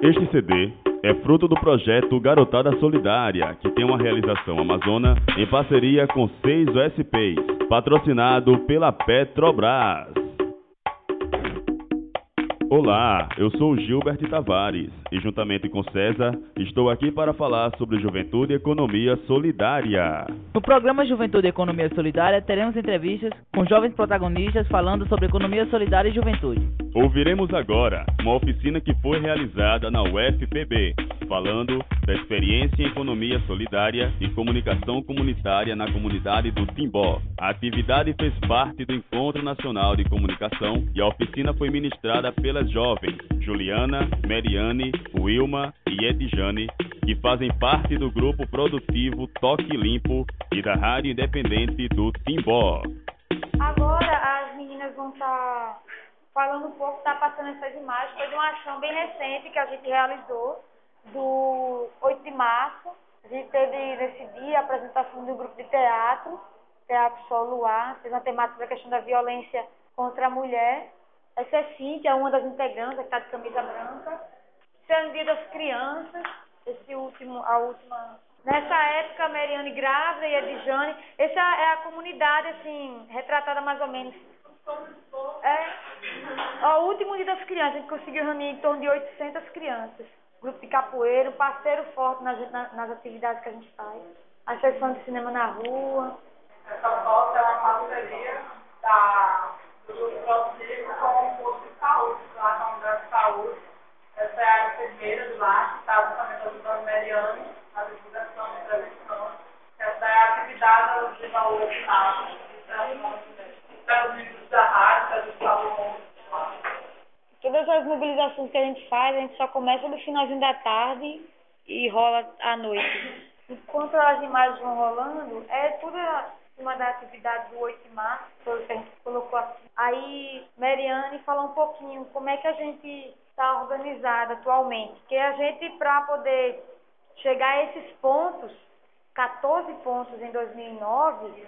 Este CD é fruto do projeto Garotada Solidária, que tem uma realização amazona em parceria com seis OSPs, patrocinado pela Petrobras. Olá, eu sou Gilbert Tavares e, juntamente com César, estou aqui para falar sobre Juventude e Economia Solidária. No programa Juventude e Economia Solidária, teremos entrevistas com jovens protagonistas falando sobre economia solidária e juventude. Ouviremos agora uma oficina que foi realizada na UFPB, falando da experiência em economia solidária e comunicação comunitária na comunidade do Timbó. A atividade fez parte do Encontro Nacional de Comunicação e a oficina foi ministrada pelas jovens Juliana, Mariane, Wilma e Edjane, que fazem parte do grupo produtivo Toque Limpo e da Rádio Independente do Timbó. Agora as meninas vão estar tá falando um pouco, está passando essas imagens, foi de uma ação bem recente que a gente realizou, do 8 de março. A gente teve nesse dia a apresentação do grupo de teatro, Teatro Sol Luar, fez uma temática da questão da violência contra a mulher. Essa é Cíntia, uma das integrantes, que está de camisa branca. Esse é dia das crianças, esse último, a última. Nessa época, a Mariane grávida e a Dijane. Essa é a comunidade, assim, retratada mais ou menos. É. O último dia das crianças, a gente conseguiu reunir em torno de 800 crianças grupo de capoeira, um parceiro forte nas, nas atividades que a gente faz. A sessão de cinema na rua. Essa foto é uma parceria da, do grupo produtivo com o posto de saúde, lá com a unidade de saúde. Essa é a enfermeira do lá, que está justamente ajudando Mariane na divulgação e prevenção. Essa é a atividade de valor final. Então, os livros da rádio, a gente falou Todas mobilizações que a gente faz, a gente só começa no finalzinho da tarde e rola à noite. Enquanto as imagens vão rolando, é tudo uma da atividade do 8 de março, foi o que a gente colocou aqui. Aí, Mariane falou um pouquinho como é que a gente está organizada atualmente. Porque a gente, para poder chegar a esses pontos, 14 pontos em 2009,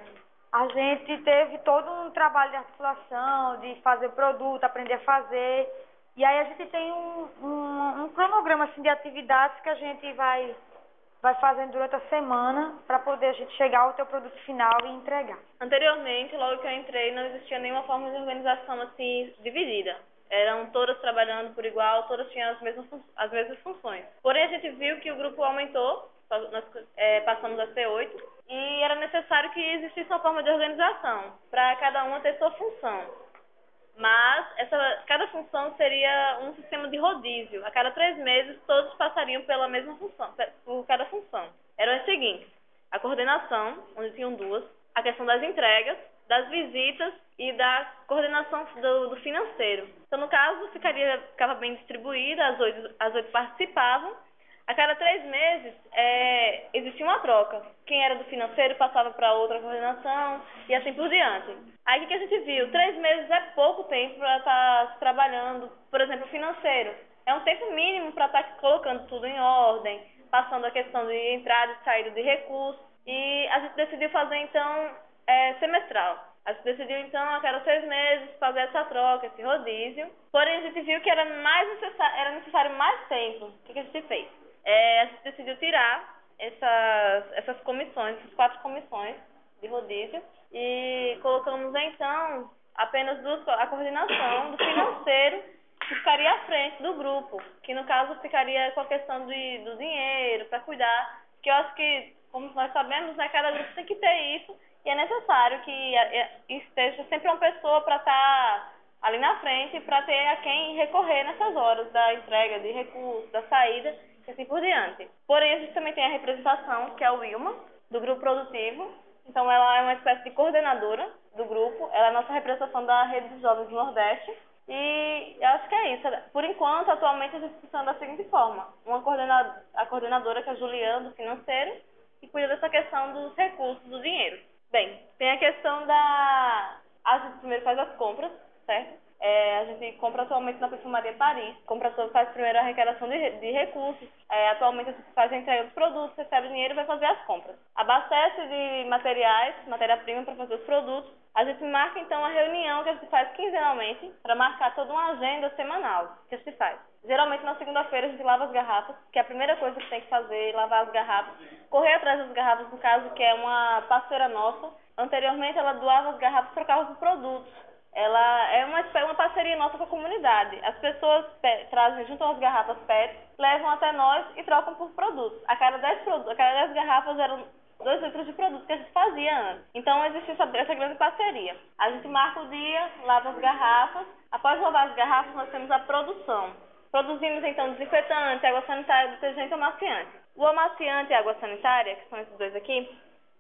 a gente teve todo um trabalho de articulação, de fazer produto, aprender a fazer. E aí a gente tem um, um, um cronograma assim, de atividades que a gente vai, vai fazendo durante a semana para poder a gente chegar ao teu produto final e entregar. Anteriormente, logo que eu entrei, não existia nenhuma forma de organização assim dividida. Eram todas trabalhando por igual, todas tinham as mesmas, as mesmas funções. Porém, a gente viu que o grupo aumentou, nós é, passamos a ser oito, e era necessário que existisse uma forma de organização, para cada uma ter sua função. Mas essa, cada função seria um sistema de rodízio. A cada três meses, todos passariam pela mesma função, por cada função. Eram as seguintes: a coordenação, onde tinham duas, a questão das entregas, das visitas e da coordenação do, do financeiro. Então, no caso, ficaria, ficava bem distribuída, as oito, as oito participavam a cada três meses é, existia uma troca. Quem era do financeiro passava para outra coordenação e assim por diante. Aí o que a gente viu? Três meses é pouco tempo para estar tá trabalhando, por exemplo, financeiro. É um tempo mínimo para estar tá colocando tudo em ordem, passando a questão de entrada e saída de recursos. E a gente decidiu fazer então é, semestral. A gente decidiu então a cada seis meses fazer essa troca, esse rodízio. Porém a gente viu que era mais necessário, era necessário mais tempo. O que a gente fez? É, a gente decidiu tirar essas, essas comissões, essas quatro comissões de rodízio, e colocamos então apenas duas, a coordenação do financeiro que ficaria à frente do grupo, que no caso ficaria com a questão de, do dinheiro para cuidar, que eu acho que, como nós sabemos, né, cada grupo tem que ter isso e é necessário que esteja sempre uma pessoa para estar tá ali na frente para ter a quem recorrer nessas horas da entrega de recursos, da saída e assim por diante. Porém, a gente também tem a representação, que é o Wilma, do grupo produtivo. Então, ela é uma espécie de coordenadora do grupo. Ela é a nossa representação da Rede dos Jovens do Nordeste. E acho que é isso. Por enquanto, atualmente, a gente funciona da seguinte forma. Uma coordenadora, a coordenadora, que é a Juliana, do financeiro, que cuida dessa questão dos recursos, do dinheiro. Bem, tem a questão da... A gente primeiro faz as compras, certo? É, a gente compra atualmente na Perfumaria Paris, compra faz primeiro a arrecadação de, de recursos, é, atualmente a gente faz a entrega dos produtos, recebe dinheiro e vai fazer as compras. Abastece de materiais, matéria-prima para fazer os produtos A gente marca então a reunião que a gente faz quinzenalmente para marcar toda uma agenda semanal que a gente faz. Geralmente na segunda-feira a gente lava as garrafas, que é a primeira coisa que tem que fazer, lavar as garrafas. Correr atrás das garrafas, no caso, que é uma parceira nossa. Anteriormente ela doava as garrafas e trocava por produtos. Ela é uma, uma parceria nossa com a comunidade. As pessoas trazem, juntam as garrafas PET, levam até nós e trocam por produtos. A cada 10 produtos, a cada 10 garrafas eram 2 litros de produto que a gente fazia antes. Então existe essa, essa grande parceria. A gente marca o dia, lava as garrafas. Após lavar as garrafas, nós temos a produção. Produzimos então desinfetante, água sanitária, detergente e amaciante. O amaciante e a água sanitária, que são esses dois aqui,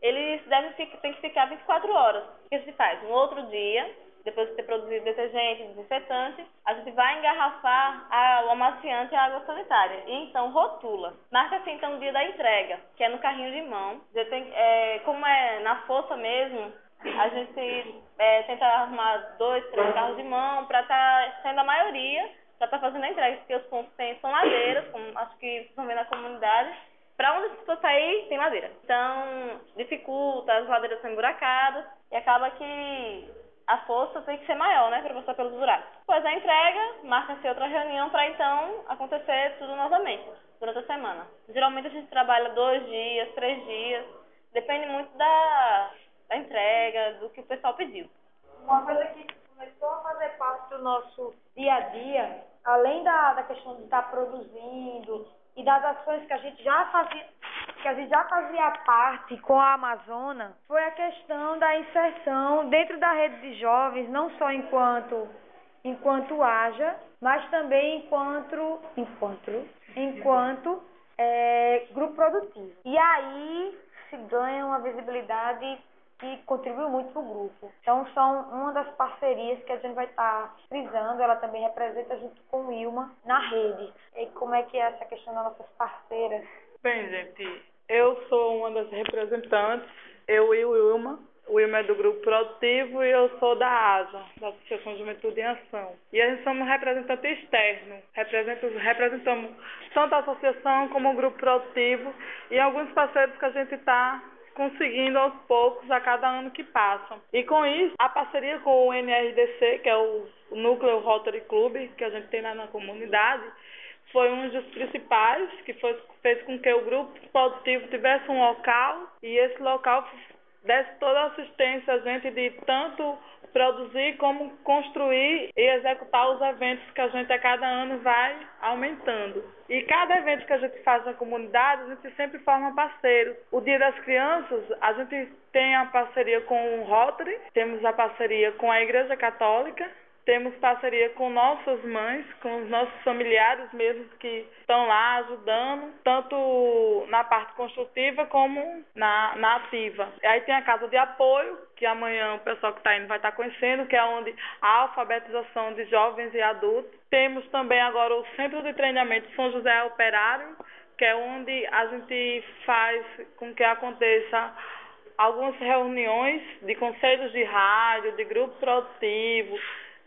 eles devem tem que ficar 24 horas. O que a gente faz? No outro dia, depois de ter produzido detergente, desinfetante, a gente vai engarrafar a, o amaciante e a água sanitária. E então rotula. Marca-se então o dia da entrega, que é no carrinho de mão. Tem, é, como é na força mesmo, a gente é, tenta arrumar dois, três carros de mão para estar tá sendo a maioria já está fazendo a entrega, porque os pontos têm, são ladeiras, como acho que vocês estão vendo na comunidade. Para onde pessoas sair, tem ladeira. Então, dificulta, as ladeiras são emburacadas e acaba que a força tem que ser maior, né, para passar pelos buracos. Depois a entrega, marca-se outra reunião para então acontecer tudo novamente, durante a semana. Geralmente a gente trabalha dois dias, três dias, depende muito da, da entrega, do que o pessoal pediu. Uma coisa que começou a fazer parte do nosso dia a dia além da, da questão de estar produzindo e das ações que a gente já fazia, que a gente já fazia parte com a Amazônia, foi a questão da inserção dentro da rede de jovens, não só enquanto enquanto haja, mas também enquanto enquanto enquanto é, grupo produtivo. E aí se ganha uma visibilidade que contribuiu muito para o grupo. Então, são uma das parcerias que a gente vai estar tá frisando. Ela também representa junto com o Ilma na rede. E como é que é essa questão das nossas parceiras? Bem, gente, eu sou uma das representantes, eu e o Ilma. O Ilma é do Grupo Produtivo e eu sou da ASA, da Associação Juventude em Ação. E a gente somos representante externo, representamos, representamos tanto a associação como o Grupo Produtivo e alguns parceiros que a gente está conseguindo aos poucos a cada ano que passa. E com isso, a parceria com o NRDC, que é o Núcleo Rotary Club, que a gente tem lá na comunidade, foi um dos principais, que foi, fez com que o grupo produtivo tivesse um local e esse local desse toda a assistência a gente de tanto produzir como construir e executar os eventos que a gente a cada ano vai aumentando. E cada evento que a gente faz na comunidade, a gente sempre forma parceiros. O Dia das Crianças, a gente tem a parceria com o Rotary, temos a parceria com a Igreja Católica, temos parceria com nossas mães, com os nossos familiares mesmo que estão lá ajudando, tanto na parte construtiva como na, na ativa. E aí tem a casa de apoio, que amanhã o pessoal que está indo vai estar tá conhecendo, que é onde a alfabetização de jovens e adultos. Temos também agora o Centro de Treinamento São José Operário, que é onde a gente faz com que aconteça algumas reuniões de conselhos de rádio, de grupo produtivo,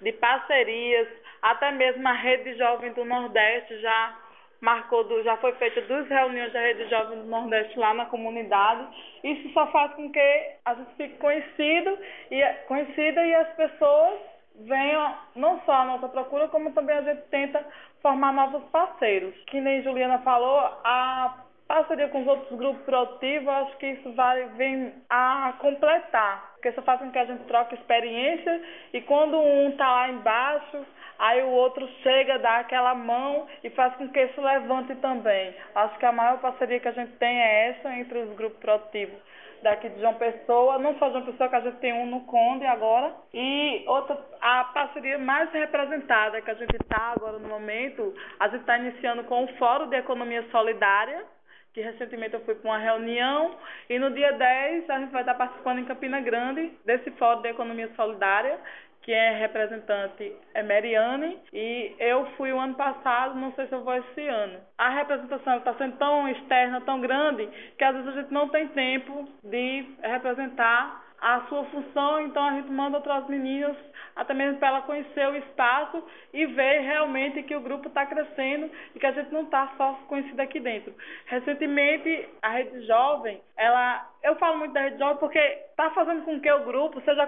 de parcerias, até mesmo a Rede Jovem do Nordeste já marcou, do, já foi feita duas reuniões da Rede Jovem do Nordeste lá na comunidade. Isso só faz com que a gente fique conhecido e, conhecida e as pessoas venham não só à nossa procura, como também a gente tenta formar novos parceiros. Que nem Juliana falou, a parceria com os outros grupos produtivos, acho que isso vai vir a completar porque isso faz com que a gente troque experiência e quando um está lá embaixo, aí o outro chega, dá aquela mão e faz com que isso levante também. Acho que a maior parceria que a gente tem é essa entre os grupos produtivos daqui de João Pessoa, não só João Pessoa, que a gente tem um no Conde agora, e outra, a parceria mais representada que a gente está agora no momento, a gente está iniciando com o Fórum de Economia Solidária, que recentemente eu fui para uma reunião e no dia 10 a gente vai estar participando em Campina Grande desse Fórum de Economia Solidária, que é representante é Mariane, e eu fui o ano passado, não sei se eu vou esse ano. A representação está sendo tão externa, tão grande, que às vezes a gente não tem tempo de representar a sua função, então a gente manda outras meninas, até mesmo para ela conhecer o espaço e ver realmente que o grupo está crescendo e que a gente não está só conhecida aqui dentro. Recentemente, a Rede Jovem, ela, eu falo muito da Rede Jovem porque está fazendo com que o grupo seja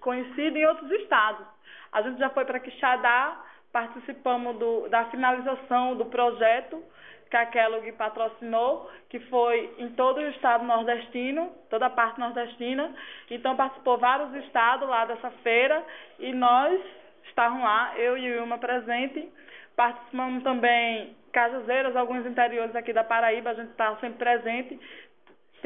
conhecido em outros estados. A gente já foi para Quixadá, participamos do, da finalização do projeto que a Kellogg patrocinou, que foi em todo o estado nordestino, toda a parte nordestina. Então participou vários estados lá dessa feira e nós estávamos lá, eu e Wilma presente. Participamos também Cajazeiras, alguns interiores aqui da Paraíba, a gente está sempre presente.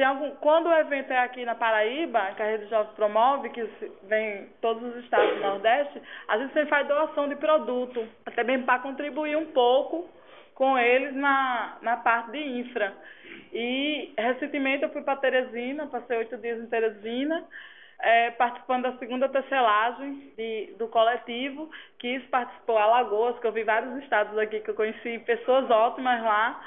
Algum, quando o evento é aqui na Paraíba, que a Rede Jovem promove, que vem todos os estados do Nordeste, a gente sempre faz doação de produto, até bem para contribuir um pouco com eles na, na parte de infra. E recentemente eu fui para Teresina, passei oito dias em Teresina, é, participando da segunda tecelagem de, do coletivo, que isso participou Alagoas, que eu vi vários estados aqui que eu conheci pessoas ótimas lá.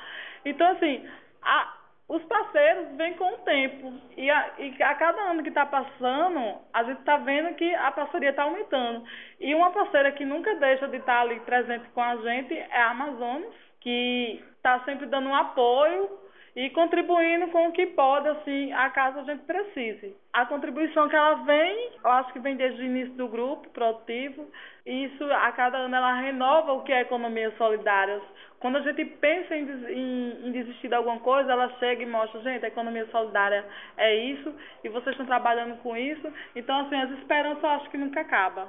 Então, assim, a, os parceiros vêm com o tempo. E a, e a cada ano que está passando, a gente está vendo que a parceria está aumentando. E uma parceira que nunca deixa de estar tá ali presente com a gente é a Amazonas, que está sempre dando um apoio e contribuindo com o que pode, assim, a caso a gente precise. A contribuição que ela vem, eu acho que vem desde o início do grupo produtivo, e isso a cada ano ela renova o que é economia solidária. Quando a gente pensa em, em, em desistir de alguma coisa, ela chega e mostra, gente, a economia solidária é isso, e vocês estão trabalhando com isso. Então, assim, as esperanças eu acho que nunca acabam.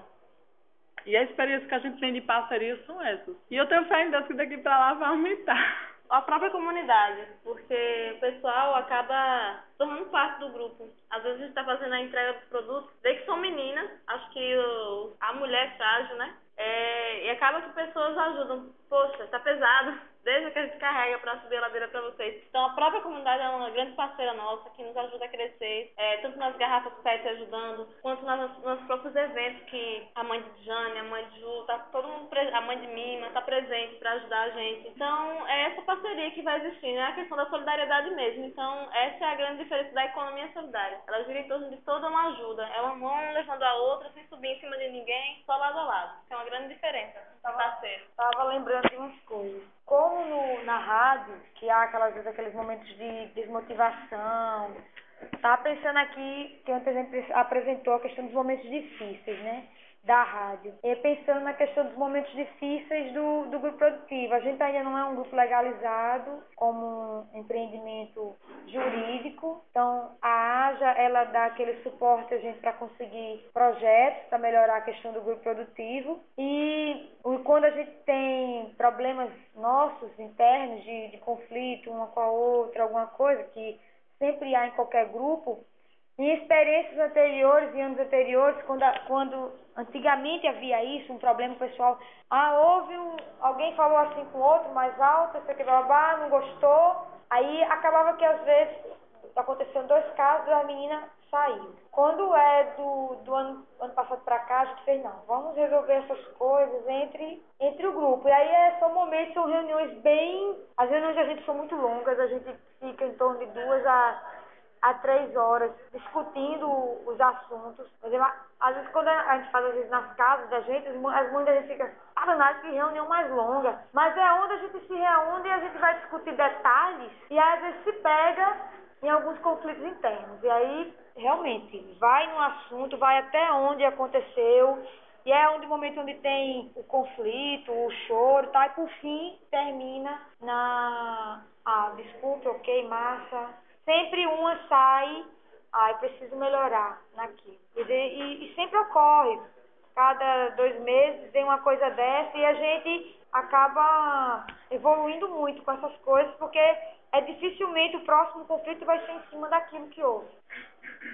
E a experiência que a gente tem de parceria são essas. E eu tenho fé em Deus que daqui para lá vai aumentar. A própria comunidade, porque o pessoal acaba tornando parte do grupo. Às vezes a gente está fazendo a entrega dos produtos, vê que são meninas, acho que o, a mulher é frágil, né? É, e acaba que pessoas ajudam. Poxa, tá pesado desde que a gente carrega para subir a ladeira para vocês. Então, a própria comunidade é uma grande parceira nossa que nos ajuda a crescer, é, tanto nas garrafas PET ajudando, quanto nas, nos próprios eventos que a mãe de Jane, a mãe de Ju, tá todo mundo, a mãe de Mima, tá presente para ajudar a gente. Então, é essa parceria que vai existir, né? A questão da solidariedade mesmo. Então, essa é a grande diferença da economia solidária. Ela gira em torno de toda uma ajuda. É uma mão levando a outra, sem subir em cima de ninguém, só lado a lado. É uma grande diferença. Tava, parceiro. Tava lembrando de umas coisas como no, na rádio, que há aquelas aqueles momentos de desmotivação, tá pensando aqui, que ontem apresentou a questão dos momentos difíceis, né? Da rádio. E pensando na questão dos momentos difíceis do, do grupo produtivo. A gente ainda não é um grupo legalizado como um empreendimento jurídico. Então, a AJA, ela dá aquele suporte a gente para conseguir projetos para melhorar a questão do grupo produtivo. E quando a gente tem problemas nossos, internos, de, de conflito uma com a outra, alguma coisa que sempre há em qualquer grupo, em experiências anteriores, em anos anteriores, quando, quando antigamente havia isso, um problema pessoal, ah, houve um, alguém falou assim com o outro mais alto, sei que babá, não gostou, aí acabava que às vezes aconteceram dois casos a menina saiu. Quando é do, do ano, ano passado para cá, a gente fez, não, vamos resolver essas coisas entre, entre o grupo. E aí é, são momentos, são reuniões bem. As reuniões da gente são muito longas, a gente fica em torno de duas a a três horas discutindo os assuntos. às vezes, quando a gente faz às vezes, nas casas da gente, as mães da gente ficam, ah, que reunião mais longa. Mas é onde a gente se reúne e a gente vai discutir detalhes e às vezes se pega em alguns conflitos internos. E aí, realmente, vai no assunto, vai até onde aconteceu. E é onde o momento onde tem o conflito, o choro, tá? E por fim termina na ah, desculpa, ok, massa, sempre uma sai, ai, preciso melhorar naquilo. E, e, e sempre ocorre. Cada dois meses vem uma coisa dessa e a gente acaba evoluindo muito com essas coisas, porque é dificilmente o próximo conflito vai ser em cima daquilo que houve.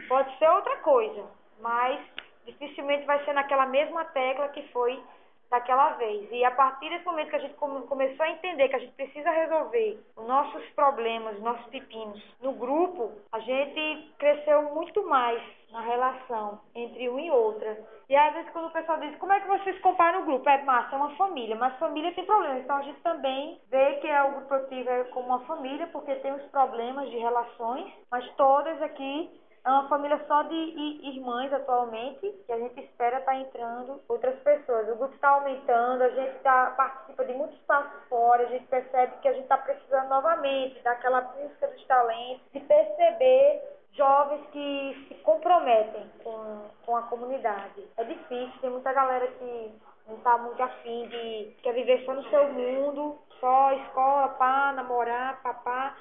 Pode ser outra coisa, mas dificilmente vai ser naquela mesma tecla que foi daquela vez. E a partir desse momento que a gente começou a entender que a gente precisa resolver os nossos problemas, os nossos pepinos no grupo, a gente cresceu muito mais na relação entre um e outra. E às vezes quando o pessoal diz, como é que vocês comparam o grupo? É massa, é uma família, mas família tem problemas. Então a gente também vê que é o grupo ativo é como uma família, porque tem os problemas de relações, mas todas aqui É uma família só de irmãs atualmente, que a gente espera estar tá entrando outras pessoas. O grupo está aumentando, a gente tá, participa de muitos passos fora, a gente percebe que a gente está precisando novamente daquela busca dos talentos, de perceber jovens que se comprometem com, com a comunidade. É difícil, tem muita galera que não está muito afim de quer viver só no seu mundo, só escola, pá, namorar, papá,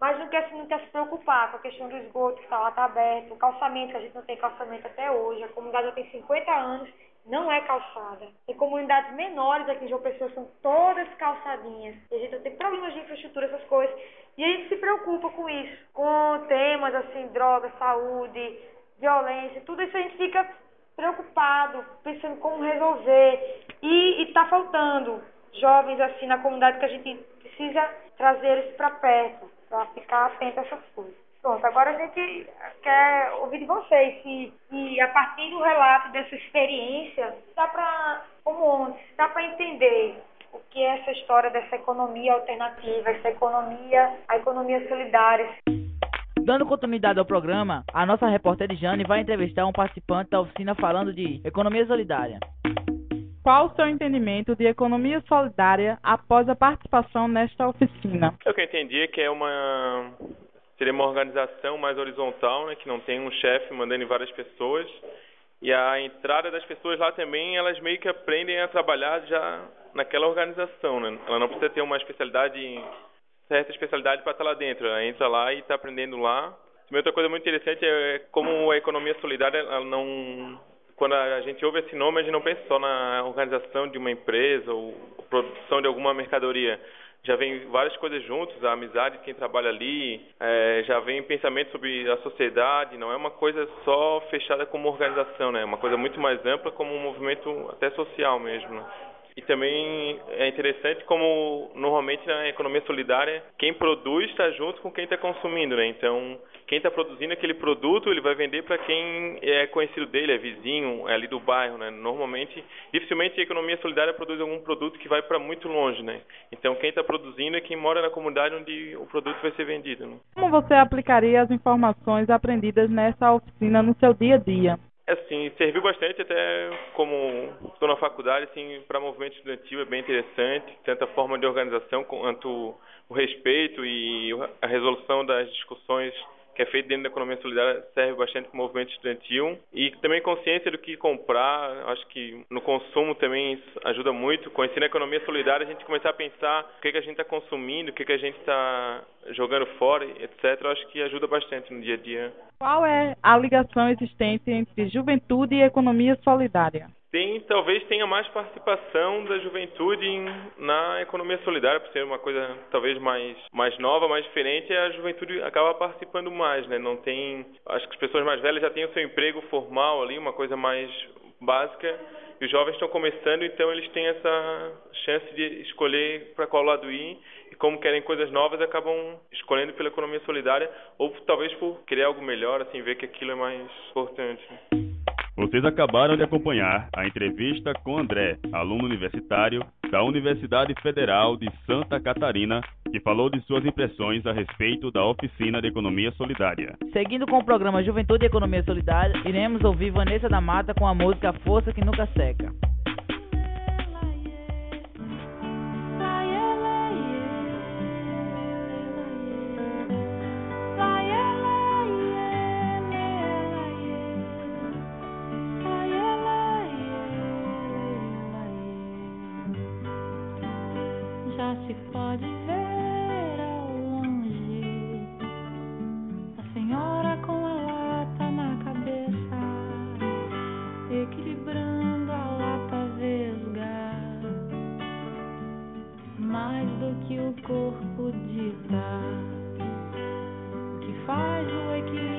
mas não quer, não quer se preocupar com a questão do esgoto, que está lá tá aberto, o calçamento, que a gente não tem calçamento até hoje, a comunidade já tem 50 anos, não é calçada. Tem comunidades menores aqui em João Pessoa, são todas calçadinhas. E a gente tem problemas de infraestrutura, essas coisas. E a gente se preocupa com isso, com temas assim, drogas, saúde, violência, tudo isso a gente fica preocupado, pensando como resolver. E está faltando jovens assim na comunidade que a gente precisa trazer eles para perto, para ficar atento a essas coisas. Pronto, agora a gente quer ouvir de vocês se, se a partir do relato dessa experiência dá para como dá para entender o que é essa história dessa economia alternativa, essa economia, a economia solidária. Dando continuidade ao programa, a nossa repórter Jane vai entrevistar um participante da oficina falando de economia solidária. Qual o seu entendimento de economia solidária após a participação nesta oficina? O que eu entendi é que é uma seria uma organização mais horizontal, né, que não tem um chefe mandando em várias pessoas. E a entrada das pessoas lá também, elas meio que aprendem a trabalhar já naquela organização, né? Ela não precisa ter uma especialidade certa especialidade para estar lá dentro. Ela entra lá e está aprendendo lá. Também outra coisa muito interessante é como a economia solidária, ela não, quando a gente ouve esse nome, a gente não pensa só na organização de uma empresa ou produção de alguma mercadoria. Já vem várias coisas juntos, a amizade de quem trabalha ali, é, já vem pensamento sobre a sociedade, não é uma coisa só fechada como organização, né? É uma coisa muito mais ampla como um movimento até social mesmo, né? E também é interessante como normalmente na economia solidária quem produz está junto com quem está consumindo, né? Então quem está produzindo aquele produto ele vai vender para quem é conhecido dele, é vizinho, é ali do bairro, né? Normalmente, dificilmente a economia solidária produz algum produto que vai para muito longe, né? Então quem está produzindo é quem mora na comunidade onde o produto vai ser vendido. Né? Como você aplicaria as informações aprendidas nessa oficina no seu dia a dia? Assim, serviu bastante até como estou na faculdade, assim, para movimento estudantil é bem interessante, tanto a forma de organização quanto o respeito e a resolução das discussões que é feito dentro da economia solidária serve bastante para o movimento estudantil e também consciência do que comprar, acho que no consumo também ajuda muito. Conhecendo a economia solidária, a gente começar a pensar o que, que a gente está consumindo, o que, que a gente está jogando fora, etc. Acho que ajuda bastante no dia a dia. Qual é a ligação existente entre juventude e economia solidária? Tem talvez tenha mais participação da juventude em, na economia solidária, por ser uma coisa talvez mais mais nova, mais diferente, a juventude acaba participando mais, né? Não tem, acho que as pessoas mais velhas já têm o seu emprego formal ali, uma coisa mais básica, e os jovens estão começando, então eles têm essa chance de escolher para qual lado ir, e como querem coisas novas, acabam escolhendo pela economia solidária, ou talvez por querer algo melhor, assim, ver que aquilo é mais importante. Vocês acabaram de acompanhar a entrevista com André, aluno universitário da Universidade Federal de Santa Catarina, que falou de suas impressões a respeito da oficina de economia solidária. Seguindo com o programa Juventude e Economia Solidária, iremos ouvir Vanessa da Mata com a música Força que Nunca Seca. corpo ditar o que faz o equilíbrio.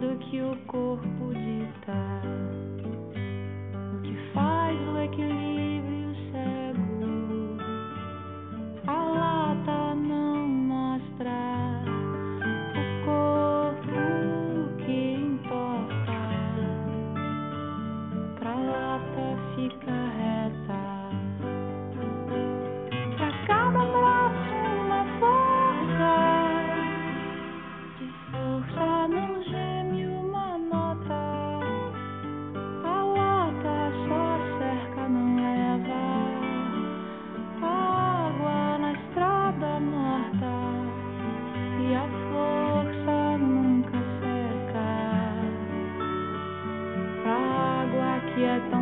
Do que o corpo dita. Água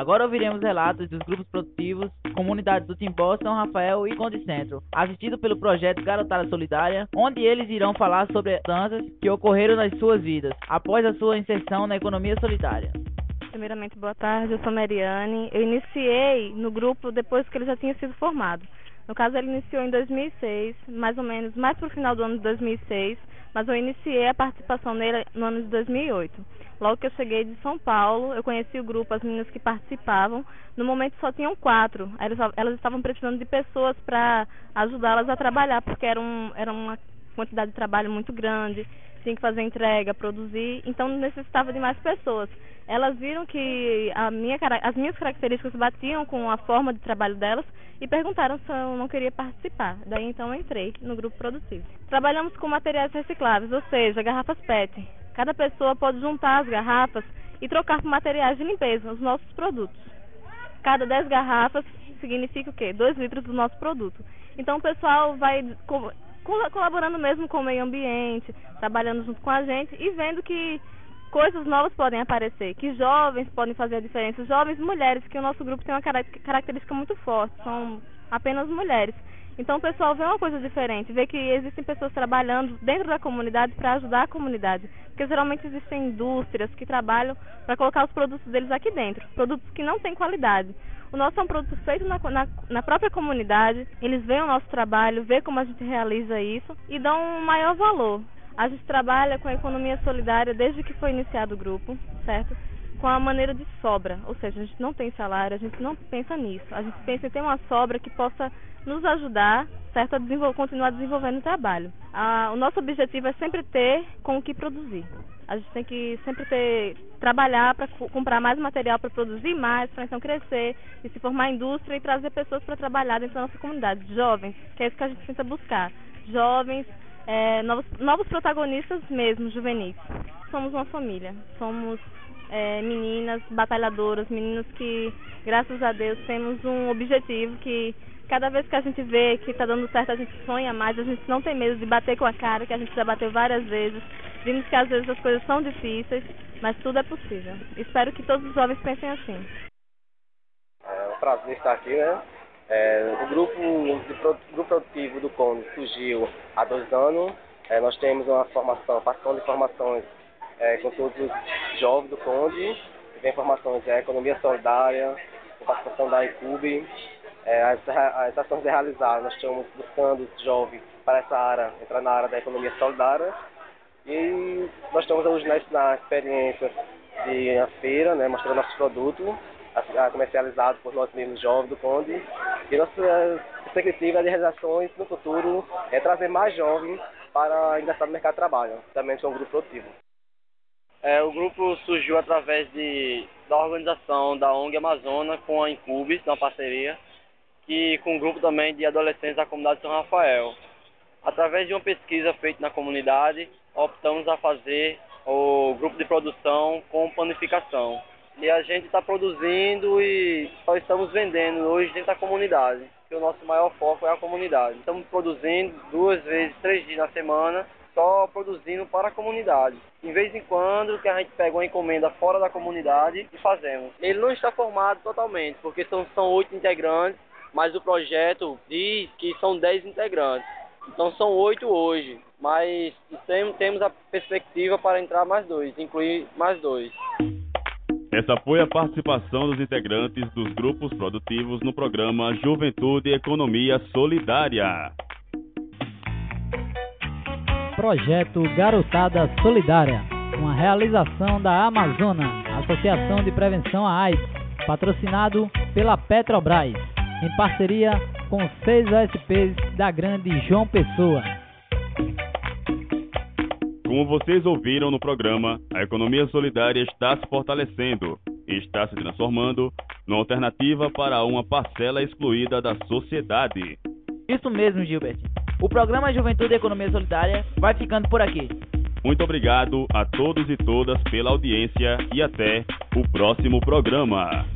Agora ouviremos relatos dos grupos produtivos, comunidades do Timbó, São Rafael e Conde Centro, assistido pelo projeto Garotada Solidária, onde eles irão falar sobre as danças que ocorreram nas suas vidas, após a sua inserção na economia solidária. Primeiramente, boa tarde, eu sou Mariane. Eu iniciei no grupo depois que ele já tinha sido formado. No caso, ele iniciou em 2006, mais ou menos, mais para o final do ano de 2006, mas eu iniciei a participação nele no ano de 2008. Logo que eu cheguei de São Paulo, eu conheci o grupo, as meninas que participavam. No momento só tinham quatro. Elas, elas estavam precisando de pessoas para ajudá-las a trabalhar, porque era, um, era uma quantidade de trabalho muito grande, tinha que fazer entrega, produzir, então necessitava de mais pessoas. Elas viram que minha, as minhas características batiam com a forma de trabalho delas e perguntaram se eu não queria participar. Daí então eu entrei no grupo produtivo. Trabalhamos com materiais recicláveis, ou seja, garrafas PET. Cada pessoa pode juntar as garrafas e trocar por materiais de limpeza, os nossos produtos. Cada 10 garrafas significa o quê? 2 litros do nosso produto. Então o pessoal vai colaborando mesmo com o meio ambiente, trabalhando junto com a gente e vendo que coisas novas podem aparecer, que jovens podem fazer a diferença, jovens mulheres, que o nosso grupo tem uma característica muito forte, são apenas mulheres. Então o pessoal vê uma coisa diferente, vê que existem pessoas trabalhando dentro da comunidade para ajudar a comunidade. Porque geralmente existem indústrias que trabalham para colocar os produtos deles aqui dentro, produtos que não têm qualidade. O nosso é um produto feito na, na, na, própria comunidade, eles veem o nosso trabalho, vê como a gente realiza isso e dão um maior valor. A gente trabalha com a economia solidária desde que foi iniciado o grupo, certo? Com a maneira de sobra, ou seja, a gente não tem salário, a gente não pensa nisso. A gente pensa em ter uma sobra que possa nos ajudar, certo, a desenvol continuar desenvolvendo o trabalho. Ah, o nosso objetivo é sempre ter com o que produzir. A gente tem que sempre ter trabalhar para comprar mais material para produzir mais, para então crescer e se formar indústria e trazer pessoas para trabalhar dentro da nossa comunidade, jovens, que é isso que a gente tenta buscar. Jovens, é, novos, novos protagonistas mesmo, juvenis. Somos uma família, somos é, meninas batalhadoras, meninas que, graças a Deus, temos um objetivo que cada vez que a gente vê que está dando certo, a gente sonha mais, a gente não tem medo de bater com a cara, que a gente já bateu várias vezes. Vimos que às vezes as coisas são difíceis, mas tudo é possível. Espero que todos os jovens pensem assim. É um prazer estar aqui, né? É, o grupo, de, grupo produtivo do CONDE surgiu há dois anos. É, nós temos uma formação, participação de formações é, com todos os jovens do CONDE, tem formações de economia solidária, com participação da ICUB. É, as, as ações realizadas, nós estamos buscando jovens para essa área, entrar na área da economia solidária. E nós estamos hoje na, na experiência de uma feira, né, mostrando nossos produtos, comercializado por nós mesmos jovens do Conde. E nossa perspectiva de realizações no futuro é trazer mais jovens para ingressar no mercado de trabalho, também sou um grupo produtivo. É, o grupo surgiu através de, da organização da ONG Amazônia com a Incubis, uma parceria, e com um grupo também de adolescentes da comunidade São Rafael. Através de uma pesquisa feita na comunidade, optamos a fazer o grupo de produção com panificação. E a gente está produzindo e só estamos vendendo hoje dentro da comunidade, que o nosso maior foco é a comunidade. Estamos produzindo duas vezes, três dias na semana, só produzindo para a comunidade. Em vez em quando que a gente pega uma encomenda fora da comunidade e fazemos. Ele não está formado totalmente, porque são, são oito integrantes, mas o projeto diz que são dez integrantes. Então são oito hoje, mas tem, temos a perspectiva para entrar mais dois, incluir mais dois. Essa foi a participação dos integrantes dos grupos produtivos no programa Juventude e Economia Solidária. Projeto Garotada Solidária, uma realização da Amazona, Associação de Prevenção à AIDS, patrocinado pela Petrobras, em parceria com seis OSPs da Grande João Pessoa. Como vocês ouviram no programa, a economia solidária está se fortalecendo e está se transformando numa alternativa para uma parcela excluída da sociedade. Isso mesmo, Gilbert. O programa Juventude e Economia Solidária vai ficando por aqui. Muito obrigado a todos e todas pela audiência e até o próximo programa.